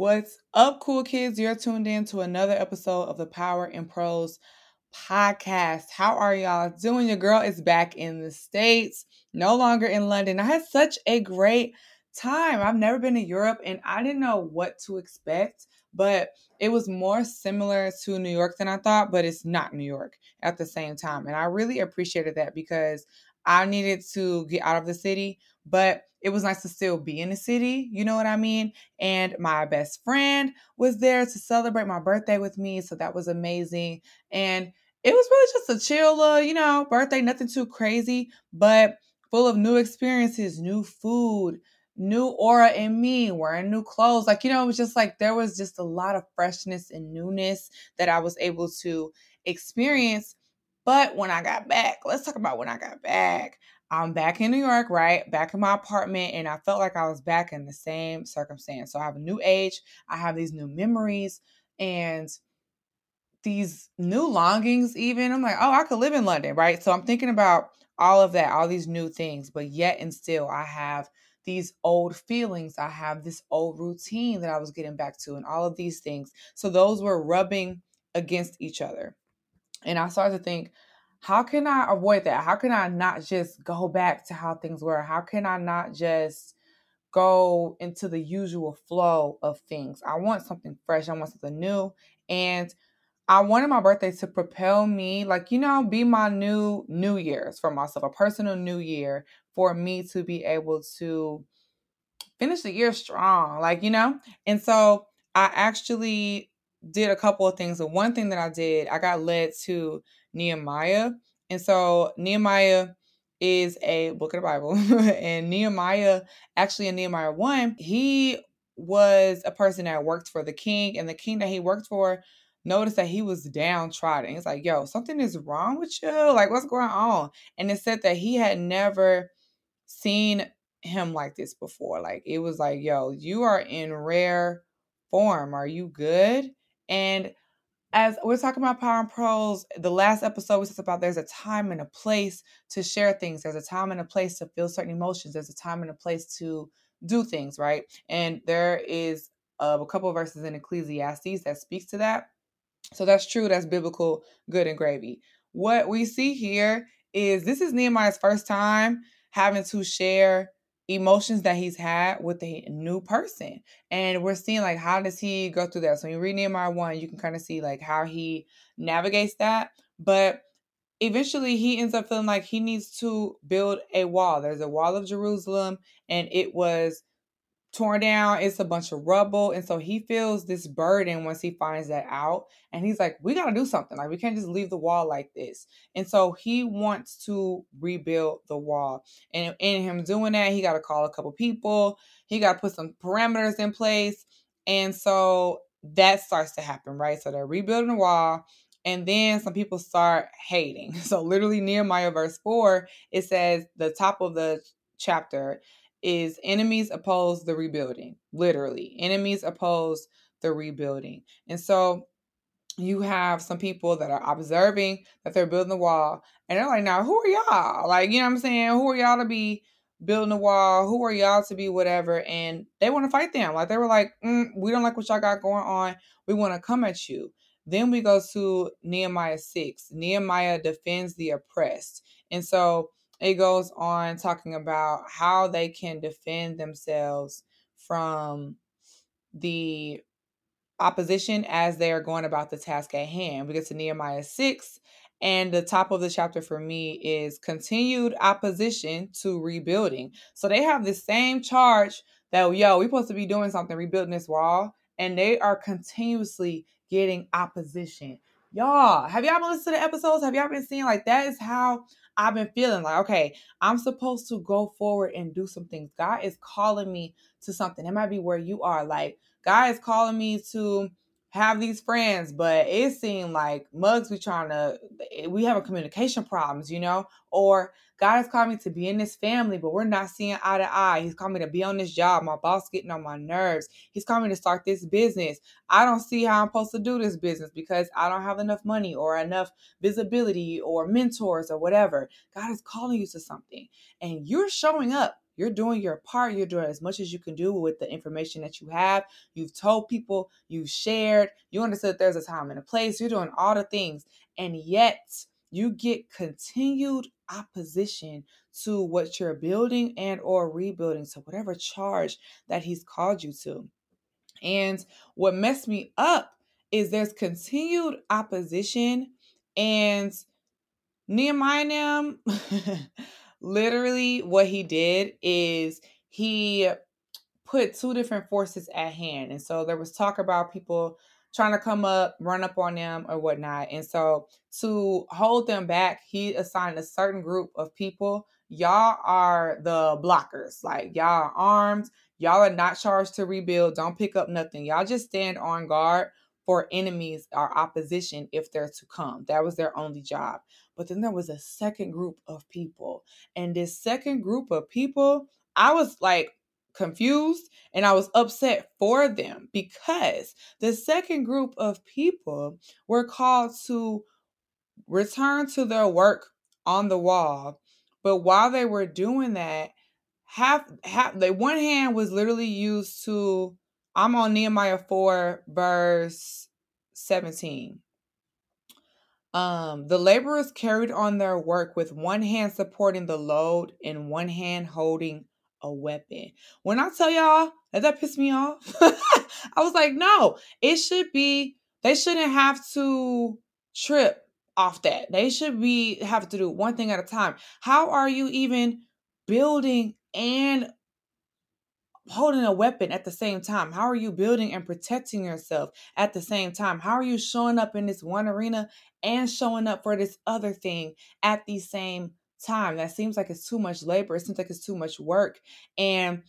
What's up, cool kids? You're tuned in to another episode of the Power in Prose podcast. How are y'all doing? Your girl is back in the States, no longer in London. I had such a great time. I've never been to Europe and I didn't know what to expect, but it was more similar to New York than I thought, but it's not New York at the same time. And I really appreciated that because I needed to get out of the city, but it was nice to still be in the city, you know what I mean? And my best friend was there to celebrate my birthday with me, so that was amazing. And it was really just a chill, uh, you know, birthday, nothing too crazy, but full of new experiences, new food, new aura in me, wearing new clothes. Like, you know, it was just like there was just a lot of freshness and newness that I was able to experience. But when I got back, let's talk about when I got back. I'm back in New York, right? Back in my apartment, and I felt like I was back in the same circumstance. So I have a new age, I have these new memories, and these new longings, even. I'm like, oh, I could live in London, right? So I'm thinking about all of that, all these new things, but yet and still, I have these old feelings. I have this old routine that I was getting back to, and all of these things. So those were rubbing against each other. And I started to think, how can I avoid that? How can I not just go back to how things were? How can I not just go into the usual flow of things? I want something fresh. I want something new. And I wanted my birthday to propel me, like, you know, be my new New Year's for myself, a personal New Year for me to be able to finish the year strong, like, you know? And so I actually did a couple of things. The one thing that I did, I got led to Nehemiah. And so Nehemiah is a book of the Bible. and Nehemiah, actually in Nehemiah 1, he was a person that worked for the king, and the king that he worked for noticed that he was downtrodden. It's like, yo, something is wrong with you. Like, what's going on? And it said that he had never seen him like this before. Like, it was like, yo, you are in rare form. Are you good? And as we're talking about power and prose, the last episode we talked about there's a time and a place to share things. There's a time and a place to feel certain emotions. There's a time and a place to do things, right? And there is a couple of verses in Ecclesiastes that speaks to that. So that's true. That's biblical, good and gravy. What we see here is this is Nehemiah's first time having to share emotions that he's had with a new person. And we're seeing like how does he go through that? So when you read Nehemiah 1, you can kind of see like how he navigates that. But eventually he ends up feeling like he needs to build a wall. There's a wall of Jerusalem, and it was torn down. It's a bunch of rubble. And so he feels this burden once he finds that out. And he's like, we got to do something. Like, we can't just leave the wall like this. And so he wants to rebuild the wall. And in him doing that, he got to call a couple people, he got to put some parameters in place. And so that starts to happen, right? So they're rebuilding the wall. And then some people start hating. So, literally, Nehemiah verse 4, it says, the top of the chapter, is enemies oppose the rebuilding. Literally, enemies oppose the rebuilding. And so you have some people that are observing that they're building the wall, and they're like, now, who are y'all? Like, you know what I'm saying? Who are y'all to be building the wall? Who are y'all to be whatever? And they want to fight them. Like, they were like, mm, we don't like what y'all got going on. We want to come at you. Then we go to Nehemiah 6. Nehemiah defends the oppressed. And so it goes on talking about how they can defend themselves from the opposition as they are going about the task at hand. We get to Nehemiah 6, and the top of the chapter for me is continued opposition to rebuilding. So they have the same charge that, yo, we're supposed to be doing something, rebuilding this wall, and they are continuously getting opposition. Y'all, have y'all been listening to the episodes? Have y'all been seeing like that is how I've been feeling like, okay, I'm supposed to go forward and do some things. God is calling me to something. It might be where you are. Like, God is calling me to have these friends, but it seemed like mugs we trying to eh, we have a communication problems, you know, or God has called me to be in this family, but we're not seeing eye to eye. He's called me to be on this job. My boss getting on my nerves. He's called me to start this business. I don't see how I'm supposed to do this business because I don't have enough money or enough visibility or mentors or whatever. God is calling you to something, and you're showing up you're doing your part. You're doing as much as you can do with the information that you have. You've told people, you've shared, you understood there's a time and a place. You're doing all the things. And yet you get continued opposition to what you're building and or rebuilding to whatever charge that he's called you to. And what messed me up is there's continued opposition and Nehemiah literally what he did is he put two different forces at hand. And so there was talk about people trying to come up, run up on them or whatnot. And so to hold them back, he assigned a certain group of people. Y'all are the blockers. Like y'all are armed. Y'all are not charged to rebuild. Don't pick up nothing. Y'all just stand on guard for enemies or opposition if they're to come. That was their only job. But then there was a second group of people. And this second group of people, I was like confused and I was upset for them because the second group of people were called to return to their work on the wall. But while they were doing that, half half the one hand was literally used to I'm on Nehemiah 4 verse 17. Um, the laborers carried on their work with one hand supporting the load and one hand holding a weapon. When I tell y'all that that pissed me off, I was like, no, it should be, they shouldn't have to trip off that. They should be have to do one thing at a time. How are you even building and holding a weapon at the same time? How are you building and protecting yourself at the same time? How are you showing up in this one arena and showing up for this other thing at the same time? That seems like it's too much labor. It seems like it's too much work. And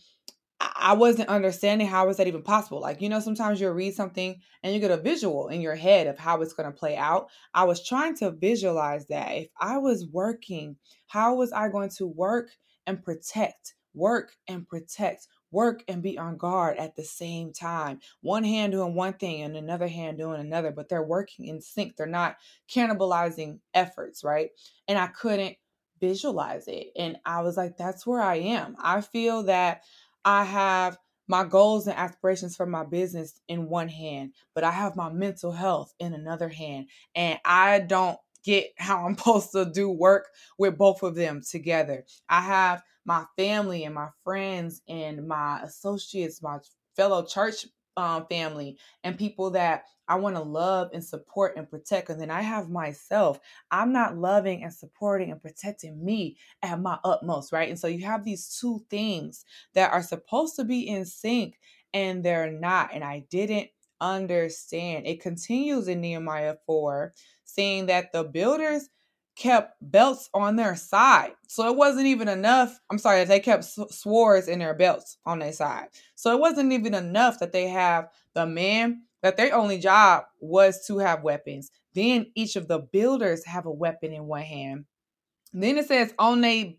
I wasn't understanding how is that even possible. Like, you know, sometimes you'll read something and you get a visual in your head of how it's going to play out. I was trying to visualize that. If I was working, how was I going to work and protect? Work and protect work and be on guard at the same time. One hand doing one thing and another hand doing another, but they're working in sync. They're not cannibalizing efforts, right? And I couldn't visualize it. And I was like, that's where I am. I feel that I have my goals and aspirations for my business in one hand, but I have my mental health in another hand. And I don't get how I'm supposed to do work with both of them together. I have my family and my friends and my associates, my fellow church um, family, and people that I want to love and support and protect. And then I have myself. I'm not loving and supporting and protecting me at my utmost, right? And so you have these two things that are supposed to be in sync and they're not. And I didn't understand. It continues in Nehemiah 4, saying that the builders kept belts on their side. So it wasn't even enough. I'm sorry, they kept swords in their belts on their side. So it wasn't even enough that they have the men that their only job was to have weapons. Then each of the builders have a weapon in one hand. Then it says on a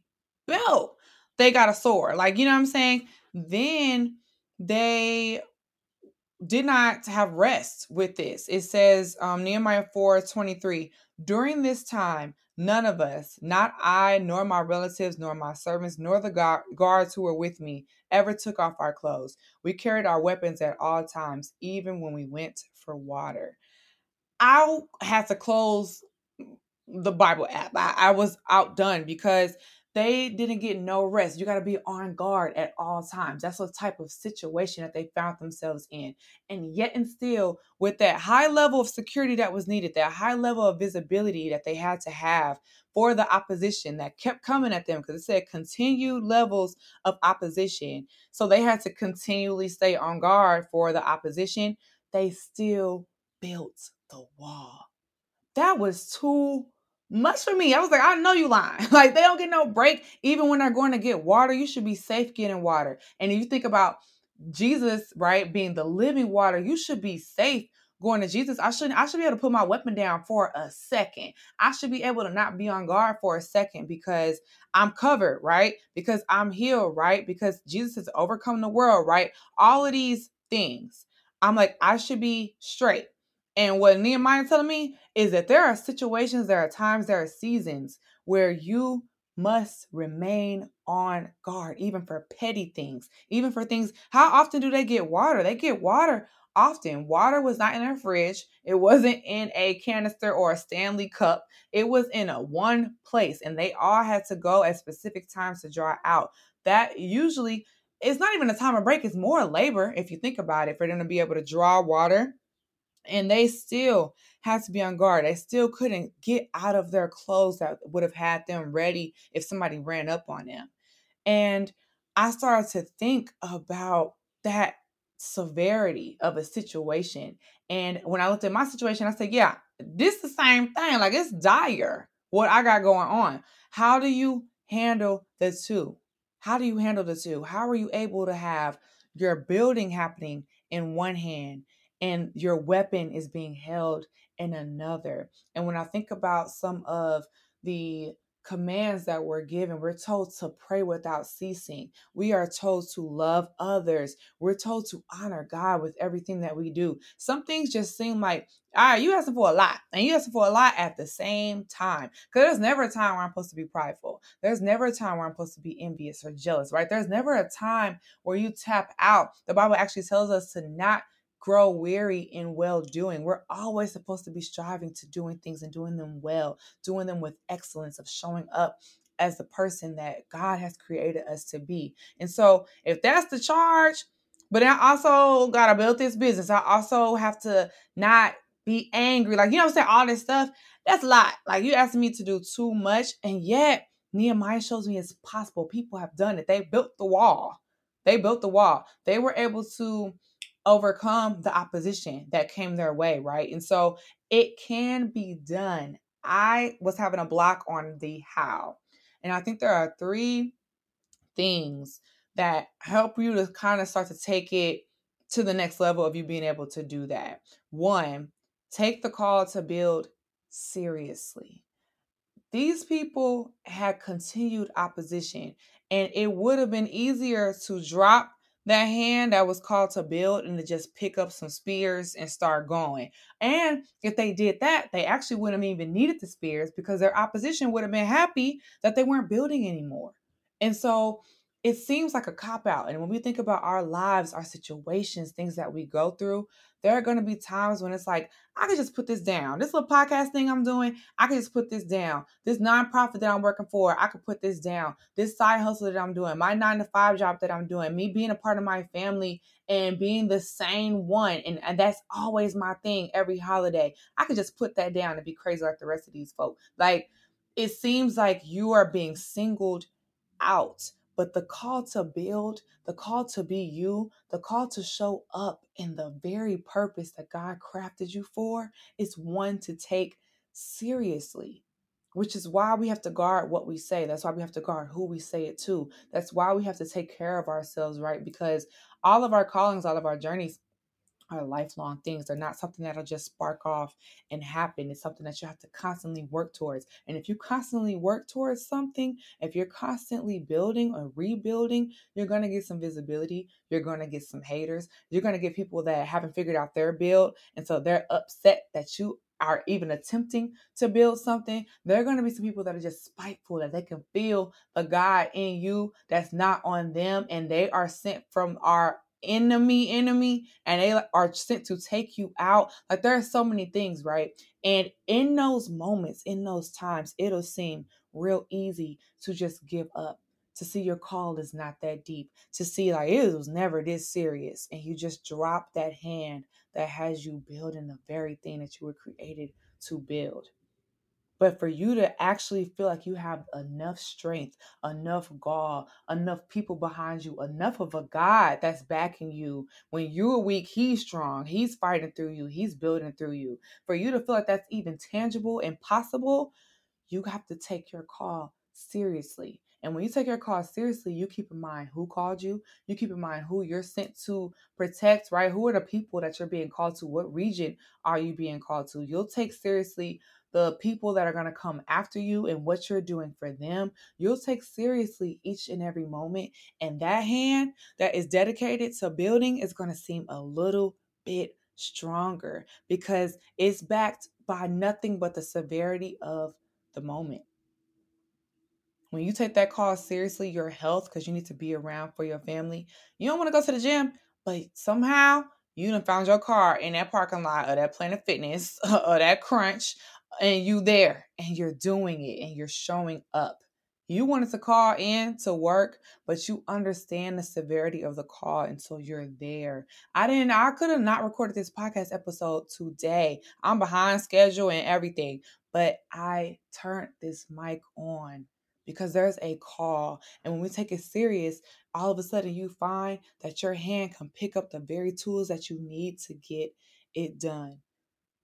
belt, they got a sword. Like, you know what I'm saying? Then they did not have rest with this. It says um, Nehemiah 4 23, during this time, none of us, not I, nor my relatives, nor my servants, nor the guards who were with me, ever took off our clothes. We carried our weapons at all times, even when we went for water. I had to close the Bible app. I, I was outdone because they didn't get no rest. You got to be on guard at all times. That's the type of situation that they found themselves in. And yet, and still, with that high level of security that was needed, that high level of visibility that they had to have for the opposition that kept coming at them, because it said continued levels of opposition. So they had to continually stay on guard for the opposition. They still built the wall. That was too much for me. I was like, I know you lying. like they don't get no break. Even when they're going to get water, you should be safe getting water. And if you think about Jesus, right, being the living water, you should be safe going to Jesus. I shouldn't I should be able to put my weapon down for a second. I should be able to not be on guard for a second because I'm covered, right? Because I'm healed, right? Because Jesus has overcome the world, right? All of these things. I'm like, I should be straight. And what Nehemiah is telling me is that there are situations, there are times, there are seasons where you must remain on guard, even for petty things, even for things. How often do they get water? They get water often. Water was not in their fridge, it wasn't in a canister or a Stanley cup, it was in a one place, and they all had to go at specific times to draw out. That usually it's not even a time of break, it's more labor if you think about it for them to be able to draw water. And they still had to be on guard. They still couldn't get out of their clothes that would have had them ready if somebody ran up on them. And I started to think about that severity of a situation. And when I looked at my situation, I said, yeah, this is the same thing. Like it's dire what I got going on. How do you handle the two? How do you handle the two? How are you able to have your building happening in one hand and your weapon is being held in another? And when I think about some of the commands that we're given. We're told to pray without ceasing. We are told to love others. We're told to honor God with everything that we do. Some things just seem like, all right, you asking for a lot, and you asking for a lot at the same time. Because there's never a time where I'm supposed to be prideful. There's never a time where I'm supposed to be envious or jealous, right? There's never a time where you tap out. The Bible actually tells us to not grow weary in well doing. We're always supposed to be striving to doing things and doing them well, doing them with excellence, of showing up as the person that God has created us to be. And so, if that's the charge, but I also got to build this business, I also have to not be angry. Like, you know I'm saying? All this stuff, that's a lot. Like, you asking me to do too much. And yet, Nehemiah shows me it's possible. People have done it. They built the wall. They built the wall. They were able to overcome the opposition that came their way, right? And so it can be done. I was having a block on the how. And I think there are three things that help you to kind of start to take it to the next level of you being able to do that. One, take the call to build seriously. These people had continued opposition, and it would have been easier to drop that hand that was called to build and to just pick up some spears and start going. And if they did that, they actually wouldn't have even needed the spears because their opposition would have been happy that they weren't building anymore. And so it seems like a cop out. And when we think about our lives, our situations, things that we go through, there are going to be times when it's like, I could just put this down. This little podcast thing I'm doing, I could just put this down. This nonprofit that I'm working for, I could put this down. This side hustle that I'm doing, my nine to five job that I'm doing, me being a part of my family and being the same one. And, and that's always my thing every holiday. I could just put that down and be crazy like the rest of these folk. Like, it seems like you are being singled out but the call to build, the call to be you, the call to show up in the very purpose that God crafted you for is one to take seriously, which is why we have to guard what we say. That's why we have to guard who we say it to. That's why we have to take care of ourselves, right? Because all of our callings, all of our journeys are lifelong things. They're not something that'll just spark off and happen. It's something that you have to constantly work towards. And if you constantly work towards something, if you're constantly building or rebuilding, you're going to get some visibility. You're going to get some haters. You're going to get people that haven't figured out their build. And so they're upset that you are even attempting to build something, there are going to be some people that are just spiteful that they can feel the God in you that's not on them, and they are sent from our enemy enemy and they are sent to take you out. Like there are so many things right? And in those moments in those times it'll seem real easy to just give up to see your call is not that deep to see like it was never this serious and you just drop that hand that has you building the very thing that you were created to build but for you to actually feel like you have enough strength, enough gall, enough people behind you, enough of a God that's backing you. When you're weak, He's strong. He's fighting through you, He's building through you. For you to feel like that's even tangible and possible, you have to take your call seriously. And when you take your call seriously, you keep in mind who called you. You keep in mind who you're sent to protect, right? Who are the people that you're being called to? What region are you being called to? You'll take seriously the people that are going to come after you and what you're doing for them, you'll take seriously each and every moment. And that hand that is dedicated to building is going to seem a little bit stronger because it's backed by nothing but the severity of the moment. when you take that call seriously, your health, because you need to be around for your family, you don't want to go to the gym, but somehow you done found your car in that parking lot of that Planet Fitness or that Crunch, and you there and you're doing it and you're showing up. You wanted to call in to work, but you understand the severity of the call until you're there. I didn't, I could have not recorded this podcast episode today. I'm behind schedule and everything, but I turned this mic on because there's a call. And when we take it serious, all of a sudden you find that your hand can pick up the very tools that you need to get it done.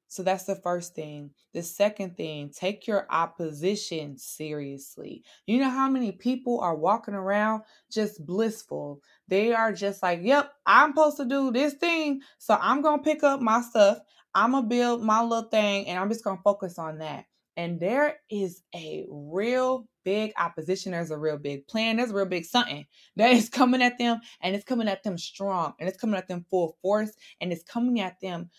So that's the first thing. The second thing, take your opposition seriously. You know how many people are walking around just blissful? They are just like, yep, I'm supposed to do this thing. So I'm going to pick up my stuff. I'm going to build my little thing and I'm just going to focus on that. And there is a real big opposition. There's a real big plan. There's a real big something that is coming at them and it's coming at them strong and it's coming at them full force and it's coming at them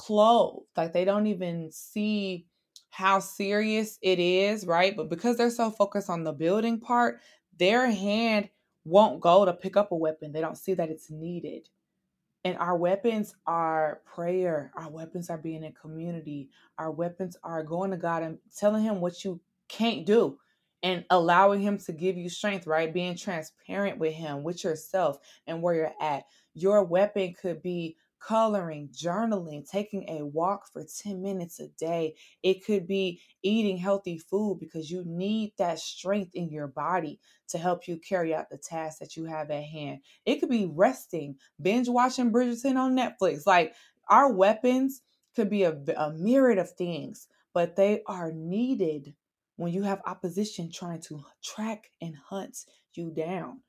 clothed. Like they don't even see how serious it is, right? But because they're so focused on the building part, their hand won't go to pick up a weapon. They don't see that it's needed. And our weapons are prayer. Our weapons are being in community. Our weapons are going to God and telling Him what you can't do and allowing Him to give you strength, right? Being transparent with Him, with yourself, and where you're at. Your weapon could be coloring, journaling, taking a walk for 10 minutes a day. It could be eating healthy food because you need that strength in your body to help you carry out the tasks that you have at hand. It could be resting, binge watching Bridgerton on Netflix. Like our weapons could be a, a myriad of things, but they are needed when you have opposition trying to track and hunt you down.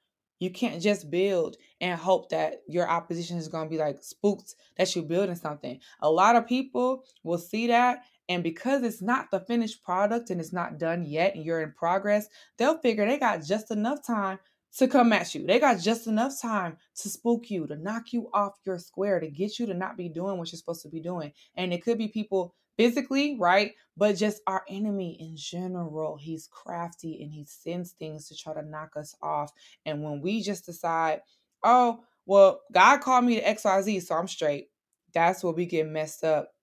You can't just build and hope that your opposition is going to be like spooked that you're building something. A lot of people will see that. And because it's not the finished product and it's not done yet and you're in progress, they'll figure they got just enough time to come at you. They got just enough time to spook you, to knock you off your square, to get you to not be doing what you're supposed to be doing. And it could be people physically, right? But just our enemy in general. He's crafty and he sends things to try to knock us off. And when we just decide, oh, well, God called me to XYZ, so I'm straight, that's where we get messed up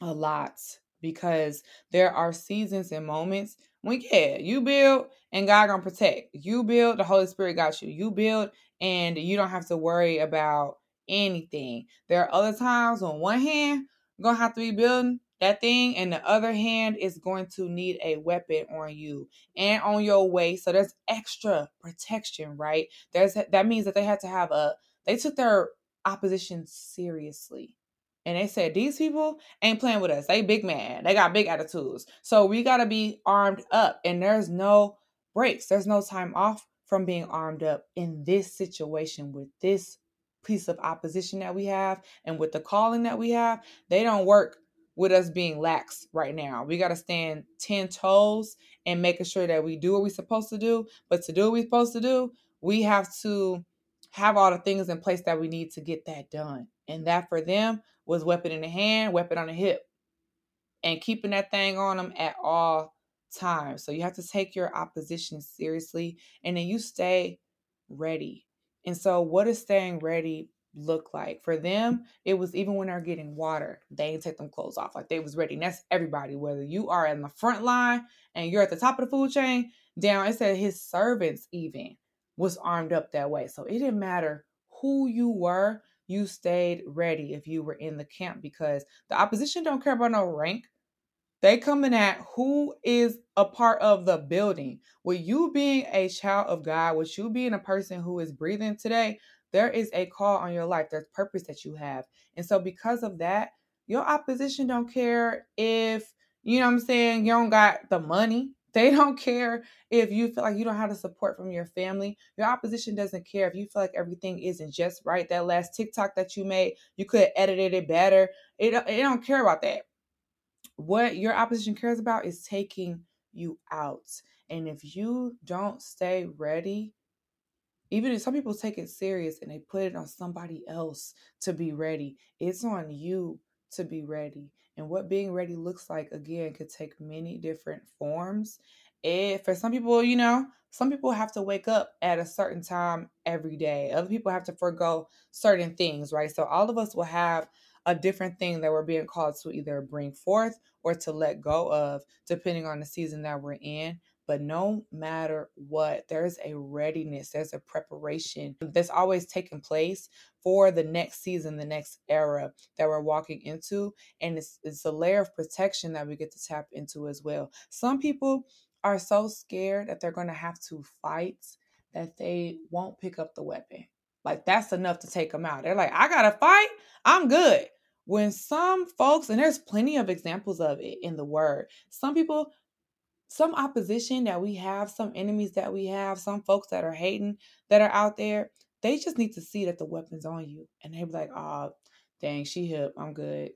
a lot because there are seasons and moments when, yeah, you build and God gonna protect. You build, the Holy Spirit got you. You build and you don't have to worry about anything. There are other times on one hand, gonna have to be building that thing and the other hand is going to need a weapon on you and on your waist so there's extra protection right? There's that means that they had to have a they took their opposition seriously and they said these people ain't playing with us. They big man. They got big attitudes. So we got to be armed up and there's no breaks. There's no time off from being armed up in this situation with this piece of opposition that we have and with the calling that we have. They don't work with us being lax right now. We got to stand 10 toes and making sure that we do what we're supposed to do. But to do what we're supposed to do, we have to have all the things in place that we need to get that done. And that for them was weapon in the hand, weapon on the hip, and keeping that thing on them at all times. So you have to take your opposition seriously and then you stay ready. And so, what is staying ready look like. For them it was even when they're getting water they take them clothes off like they was ready. And that's everybody whether you are in the front line and you're at the top of the food chain down it said his servants even was armed up that way. So it didn't matter who you were you stayed ready if you were in the camp because the opposition don't care about no rank. They coming at who is a part of the building. With you being a child of god with you being a person who is breathing today there is a call on your life. There's purpose that you have. And so because of that, your opposition don't care if, you know what I'm saying, you don't got the money. They don't care if you feel like you don't have the support from your family. Your opposition doesn't care if you feel like everything isn't just right. That last TikTok that you made, you could have edited it better. It, it don't care about that. What your opposition cares about is taking you out. And if you don't stay ready even if some people take it serious and they put it on somebody else to be ready, it's on you to be ready. And what being ready looks like, again, could take many different forms. it for some people, you know, some people have to wake up at a certain time every day. Other people have to forego certain things, right? So all of us will have a different thing that we're being called to either bring forth or to let go of, depending on the season that we're in. But no matter what, there's a readiness, there's a preparation that's always taking place for the next season, the next era that we're walking into. And it's, it's a layer of protection that we get to tap into as well. Some people are so scared that they're going to have to fight that they won't pick up the weapon. Like that's enough to take them out. They're like, I got to fight. I'm good. When some folks, and there's plenty of examples of it in the word, some people, some opposition that we have, some enemies that we have, some folks that are hating that are out there, they just need to see that the weapon's on you. And they be like, oh, dang, she hip. I'm good.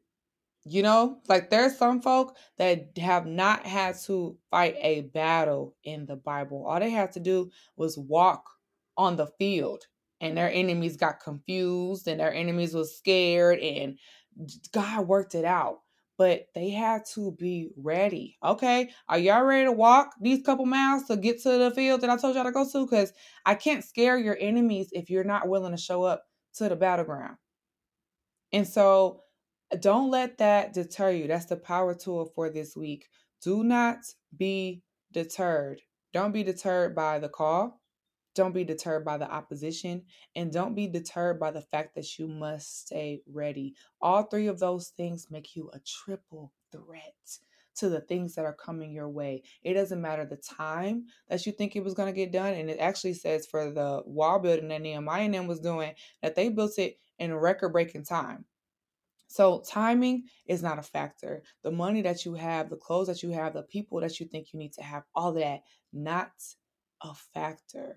You know, like there's some folk that have not had to fight a battle in the Bible. All they had to do was walk on the field and their enemies got confused and their enemies was scared and God worked it out. But they had to be ready. Okay. Are y'all ready to walk these couple miles to get to the field that I told y'all to go to? Because I can't scare your enemies if you're not willing to show up to the battleground. And so uh, don't let that deter you. That's the power tool for this week. Do not be deterred. Don't be deterred by the call. Don't be deterred by the opposition. And don't be deterred by the fact that you must stay ready. All three of those things make you a triple threat to the things that are coming your way. It doesn't matter the time that you think it was going to get done. And it actually says for the wall building that Nehemiah and them was doing, that they built it in record breaking time. So timing is not a factor. The money that you have, the clothes that you have, the people that you think you need to have, all that, not a factor.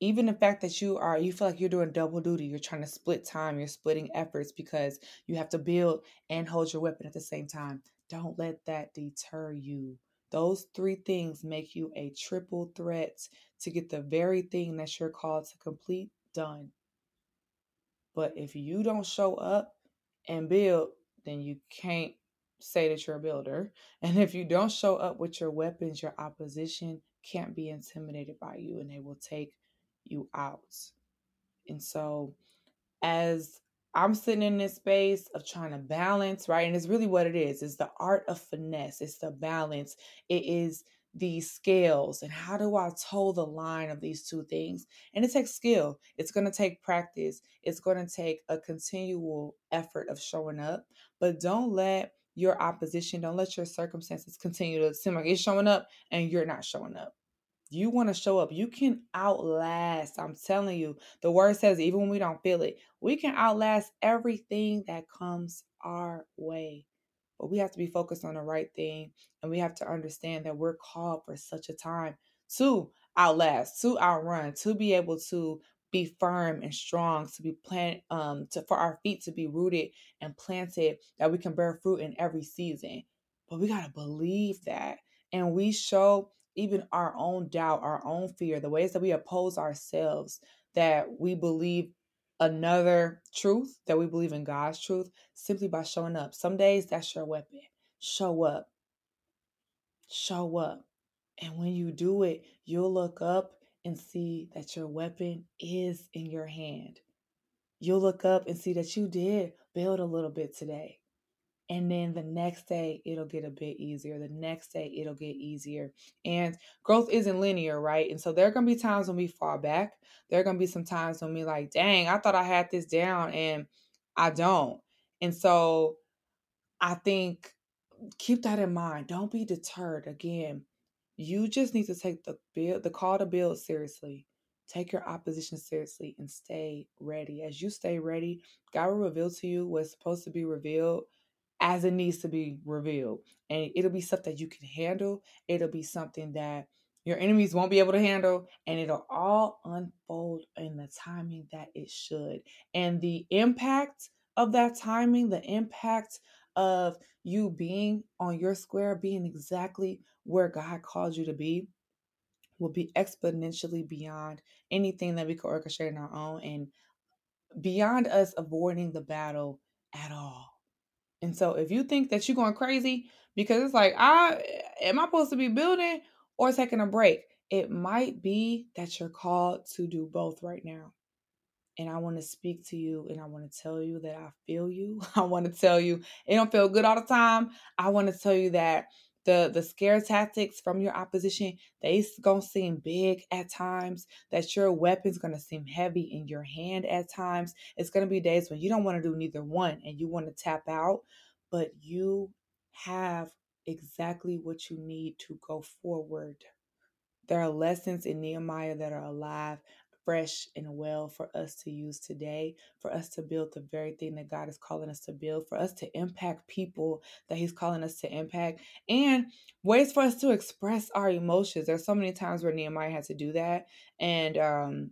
Even the fact that you are, you feel like you're doing double duty, you're trying to split time, you're splitting efforts because you have to build and hold your weapon at the same time. Don't let that deter you. Those three things make you a triple threat to get the very thing that you're called to complete done. But if you don't show up and build, then you can't say that you're a builder. And if you don't show up with your weapons, your opposition can't be intimidated by you and they will take you out. And so, as I'm sitting in this space of trying to balance, right? And it's really what it is. It's the art of finesse. It's the balance. It is these scales and how do I toe the line of these two things? And it takes skill. It's going to take practice. It's going to take a continual effort of showing up. But don't let your opposition, don't let your circumstances continue to seem like it's showing up and you're not showing up. You want to show up. You can outlast. I'm telling you, the word says, even when we don't feel it, we can outlast everything that comes our way. But we have to be focused on the right thing. And we have to understand that we're called for such a time to outlast, to outrun, to be able to be firm and strong, to be plant um to for our feet to be rooted and planted, that we can bear fruit in every season. But we gotta believe that. And we show even our own doubt, our own fear, the ways that we oppose ourselves, that we believe another truth, that we believe in God's truth, simply by showing up. Some days that's your weapon. Show up. Show up. And when you do it, you'll look up and see that your weapon is in your hand. You'll look up and see that you did build a little bit today. And then the next day, it'll get a bit easier. The next day, it'll get easier. And growth isn't linear, right? And so there are going to be times when we fall back. There are going to be some times when we like, dang, I thought I had this down and I don't. And so I think keep that in mind. Don't be deterred. Again, you just need to take the build, the call to build seriously. Take your opposition seriously and stay ready. As you stay ready, God will reveal to you what's supposed to be revealed as it needs to be revealed. And it'll be stuff that you can handle. It'll be something that your enemies won't be able to handle, and it'll all unfold in the timing that it should. And the impact of that timing, the impact of you being on your square, being exactly where God called you to be, will be exponentially beyond anything that we could orchestrate on our own and beyond us avoiding the battle at all. And so if you think that you're going crazy because it's like, I eh, am I supposed to be building or taking a break. It might be that you're called to do both right now. And I want to speak to you and I want to tell you that I feel you. I want to tell you it don't feel good all the time. I want to tell you that the the scare tactics from your opposition they gonna seem big at times that your weapon's gonna seem heavy in your hand at times. It's gonna be days when you don't want to do neither one and you want to tap out but you have exactly what you need to go forward. There are lessons in nehemiah that are alive fresh and well for us to use today, for us to build the very thing that God is calling us to build, for us to impact people that He's calling us to impact, and ways for us to express our emotions. There's so many times where Nehemiah had to do that, and um,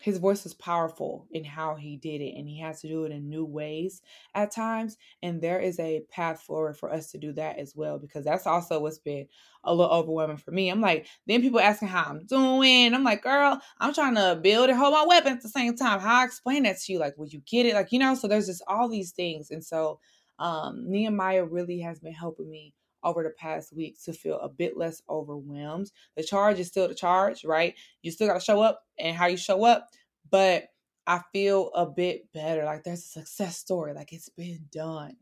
his voice was powerful in how he did it and he has to do it in new ways at times and there is a path forward for us to do that as well because that's also what's been a little overwhelming for me. I'm like then people asking how i'm doing. I'm like girl i'm trying to build and hold my weapon at the same time. How i explain that to you? Like would you get it? Like you know so there's just all these things and so um nehemiah really has been helping me over the past week to feel a bit less overwhelmed. The charge is still the charge, right? You still got to show up and how you show up, but I feel a bit better. Like there's a success story, like it's been done.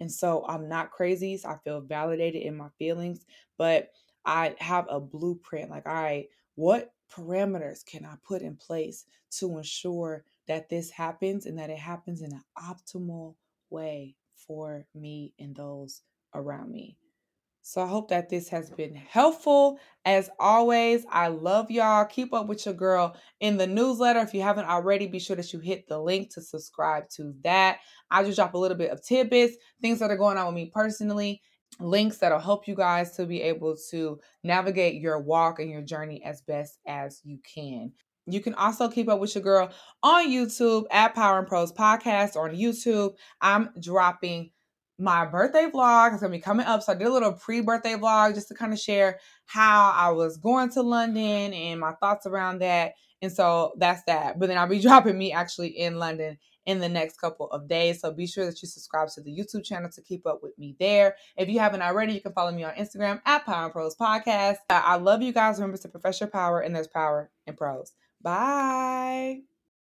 And so I'm not crazy. So I feel validated in my feelings, but I have a blueprint. Like, all right, what parameters can I put in place to ensure that this happens and that it happens in an optimal way for me and those around me? So I hope that this has been helpful. As always, I love y'all. Keep up with your girl in the newsletter. If you haven't already, be sure that you hit the link to subscribe to that. I just drop a little bit of tidbits, things that are going on with me personally, links that'll help you guys to be able to navigate your walk and your journey as best as you can. You can also keep up with your girl on YouTube at Power and Prose Podcast on YouTube. I'm dropping my birthday vlog is gonna be coming up. So I did a little pre-birthday vlog just to kind of share how I was going to London and my thoughts around that. And so that's that. But then I'll be dropping me actually in London in the next couple of days. So be sure that you subscribe to the YouTube channel to keep up with me there. If you haven't already, you can follow me on Instagram at Power and Prose Podcast. I love you guys. Remember to profess your power, and there's power in prose. Bye.